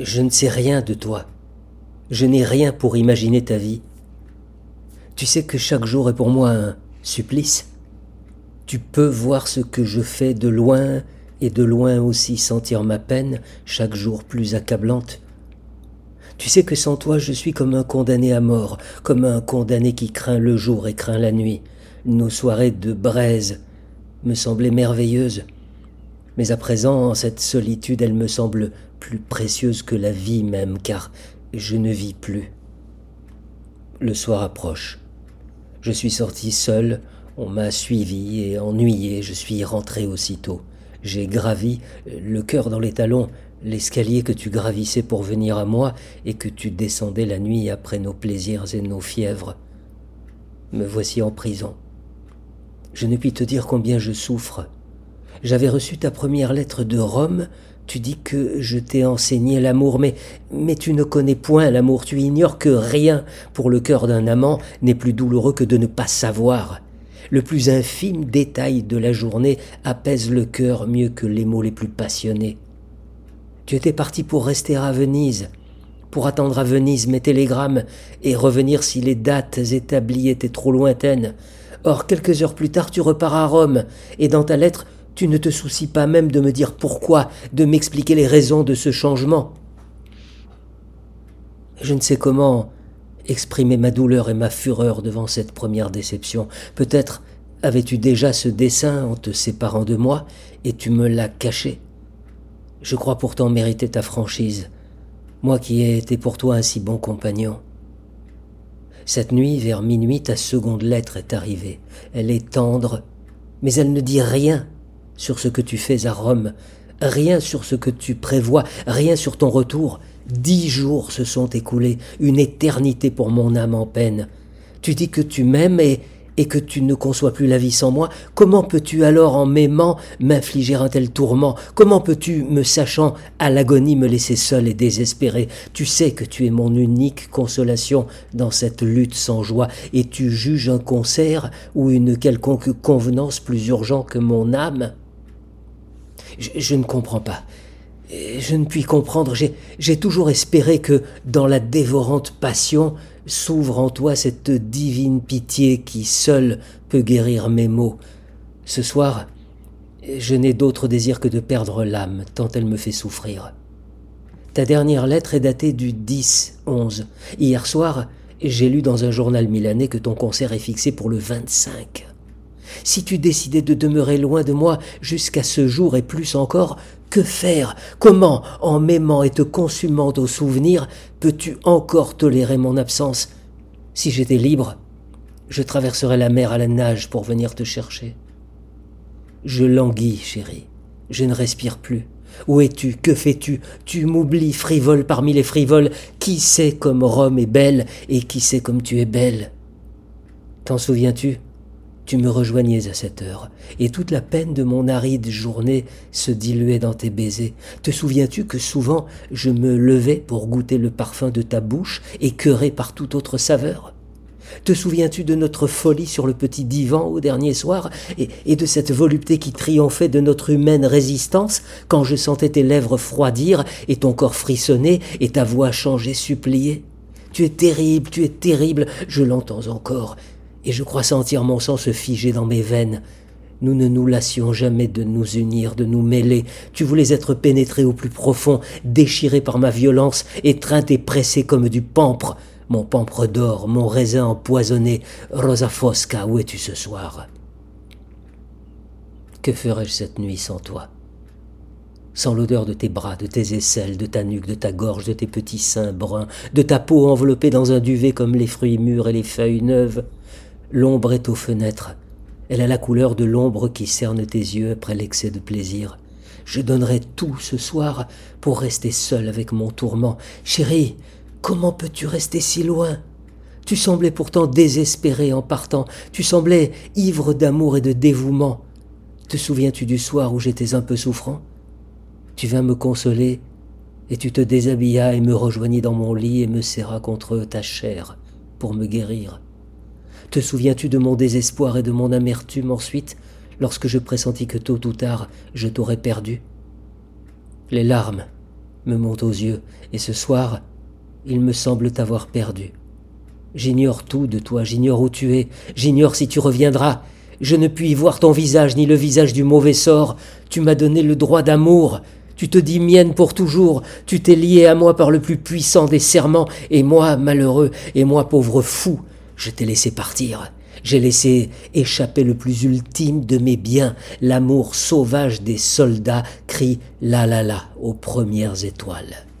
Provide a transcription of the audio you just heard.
Je ne sais rien de toi. Je n'ai rien pour imaginer ta vie. Tu sais que chaque jour est pour moi un supplice. Tu peux voir ce que je fais de loin et de loin aussi sentir ma peine, chaque jour plus accablante. Tu sais que sans toi je suis comme un condamné à mort, comme un condamné qui craint le jour et craint la nuit. Nos soirées de braise me semblaient merveilleuses. Mais à présent, cette solitude, elle me semble plus précieuse que la vie même, car je ne vis plus. Le soir approche. Je suis sorti seul, on m'a suivi et ennuyé, je suis rentré aussitôt. J'ai gravi, le cœur dans les talons, l'escalier que tu gravissais pour venir à moi et que tu descendais la nuit après nos plaisirs et nos fièvres. Me voici en prison. Je ne puis te dire combien je souffre. J'avais reçu ta première lettre de Rome tu dis que je t'ai enseigné l'amour, mais, tu ne connais point l'amour, tu ignores que rien pour le cœur d'un amant n'est plus douloureux que de ne pas savoir. Le plus infime détail de la journée apaise le cœur mieux que les mots les plus passionnés. Tu étais parti pour rester à Venise, pour attendre à Venise mes télégrammes et revenir si les dates établies étaient trop lointaines. Or, quelques heures plus tard, tu repars à Rome, et dans ta lettre, tu ne te soucies pas même de me dire pourquoi, de m'expliquer les raisons de ce changement. Je ne sais comment exprimer ma douleur et ma fureur devant cette première déception. Peut-être avais-tu déjà ce dessein en te séparant de moi et tu me l'as caché. Je crois pourtant mériter ta franchise, moi qui ai été pour toi un si bon compagnon. Cette nuit, vers minuit, ta seconde lettre est arrivée. Elle est tendre, mais elle ne dit rien sur ce que tu fais à Rome, rien sur ce que tu prévois, rien sur ton retour. Dix jours se sont écoulés, une éternité pour mon âme en peine. Tu dis que tu m'aimes et, que tu ne conçois plus la vie sans moi. Comment peux-tu alors, en m'aimant, m'infliger un tel tourment? Comment peux-tu, me sachant à l'agonie, me laisser seul et désespéré? Tu sais que tu es mon unique consolation dans cette lutte sans joie, et tu juges un concert ou une quelconque convenance plus urgent que mon âme? Je, ne comprends pas. Je ne puis comprendre. J'ai toujours espéré que, dans la dévorante passion, s'ouvre en toi cette divine pitié qui seule peut guérir mes maux. Ce soir, je n'ai d'autre désir que de perdre l'âme, tant elle me fait souffrir. Ta dernière lettre est datée du 10-11. Hier soir, j'ai lu dans un journal milanais que ton concert est fixé pour le 25. Si tu décidais de demeurer loin de moi jusqu'à ce jour et plus encore, que faire? Comment, en m'aimant et te consumant au souvenir, peux-tu encore tolérer mon absence? Si j'étais libre, je traverserais la mer à la nage pour venir te chercher. Je languis, chérie. Je ne respire plus. Où es-tu? Que fais-tu? Tu m'oublies, frivole parmi les frivoles. Qui sait comme Rome est belle et qui sait comme tu es belle? T'en souviens-tu? Tu me rejoignais à cette heure, et toute la peine de mon aride journée se diluait dans tes baisers. Te souviens-tu que souvent je me levais pour goûter le parfum de ta bouche, écœuré par toute autre saveur? Te souviens-tu de notre folie sur le petit divan au dernier soir, et, et, de cette volupté qui triomphait de notre humaine résistance quand je sentais tes lèvres froidir et ton corps frissonner et ta voix changer supplier Tu es terrible, tu es terrible, je l'entends encore, et je crois sentir mon sang se figer dans mes veines. Nous ne nous lassions jamais de nous unir, de nous mêler. Tu voulais être pénétré au plus profond, déchiré par ma violence, étreint et pressé comme du pampre. Mon pampre d'or, mon raisin empoisonné. Rosa Fosca, où es-tu ce soir? Que ferais-je cette nuit sans toi? Sans l'odeur de tes bras, de tes aisselles, de ta nuque, de ta gorge, de tes petits seins bruns, de ta peau enveloppée dans un duvet comme les fruits mûrs et les feuilles neuves, L'ombre est aux fenêtres. Elle a la couleur de l'ombre qui cerne tes yeux après l'excès de plaisir. Je donnerais tout ce soir pour rester seul avec mon tourment. Chérie, comment peux-tu rester si loin? Tu semblais pourtant désespéré en partant. Tu semblais ivre d'amour et de dévouement. Te souviens-tu du soir où j'étais un peu souffrant? Tu vins me consoler et tu te déshabillas et me rejoignis dans mon lit et me serras contre ta chair pour me guérir. Te souviens-tu de mon désespoir et de mon amertume ensuite, lorsque je pressentis que tôt ou tard je t'aurais perdu? Les larmes me monte aux yeux, et ce soir, il me semble t'avoir perdu. J'ignore tout de toi, j'ignore où tu es, j'ignore si tu reviendras. Je ne puis voir ton visage ni le visage du mauvais sort. Tu m'as donné le droit d'amour. Tu te dis mienne pour toujours. Tu t'es lié à moi par le plus puissant des serments. Et moi, malheureux, et moi, pauvre fou, je t'ai laissé partir. J'ai laissé échapper le plus ultime de mes biens. L'amour sauvage des soldats crie la la la aux premières étoiles.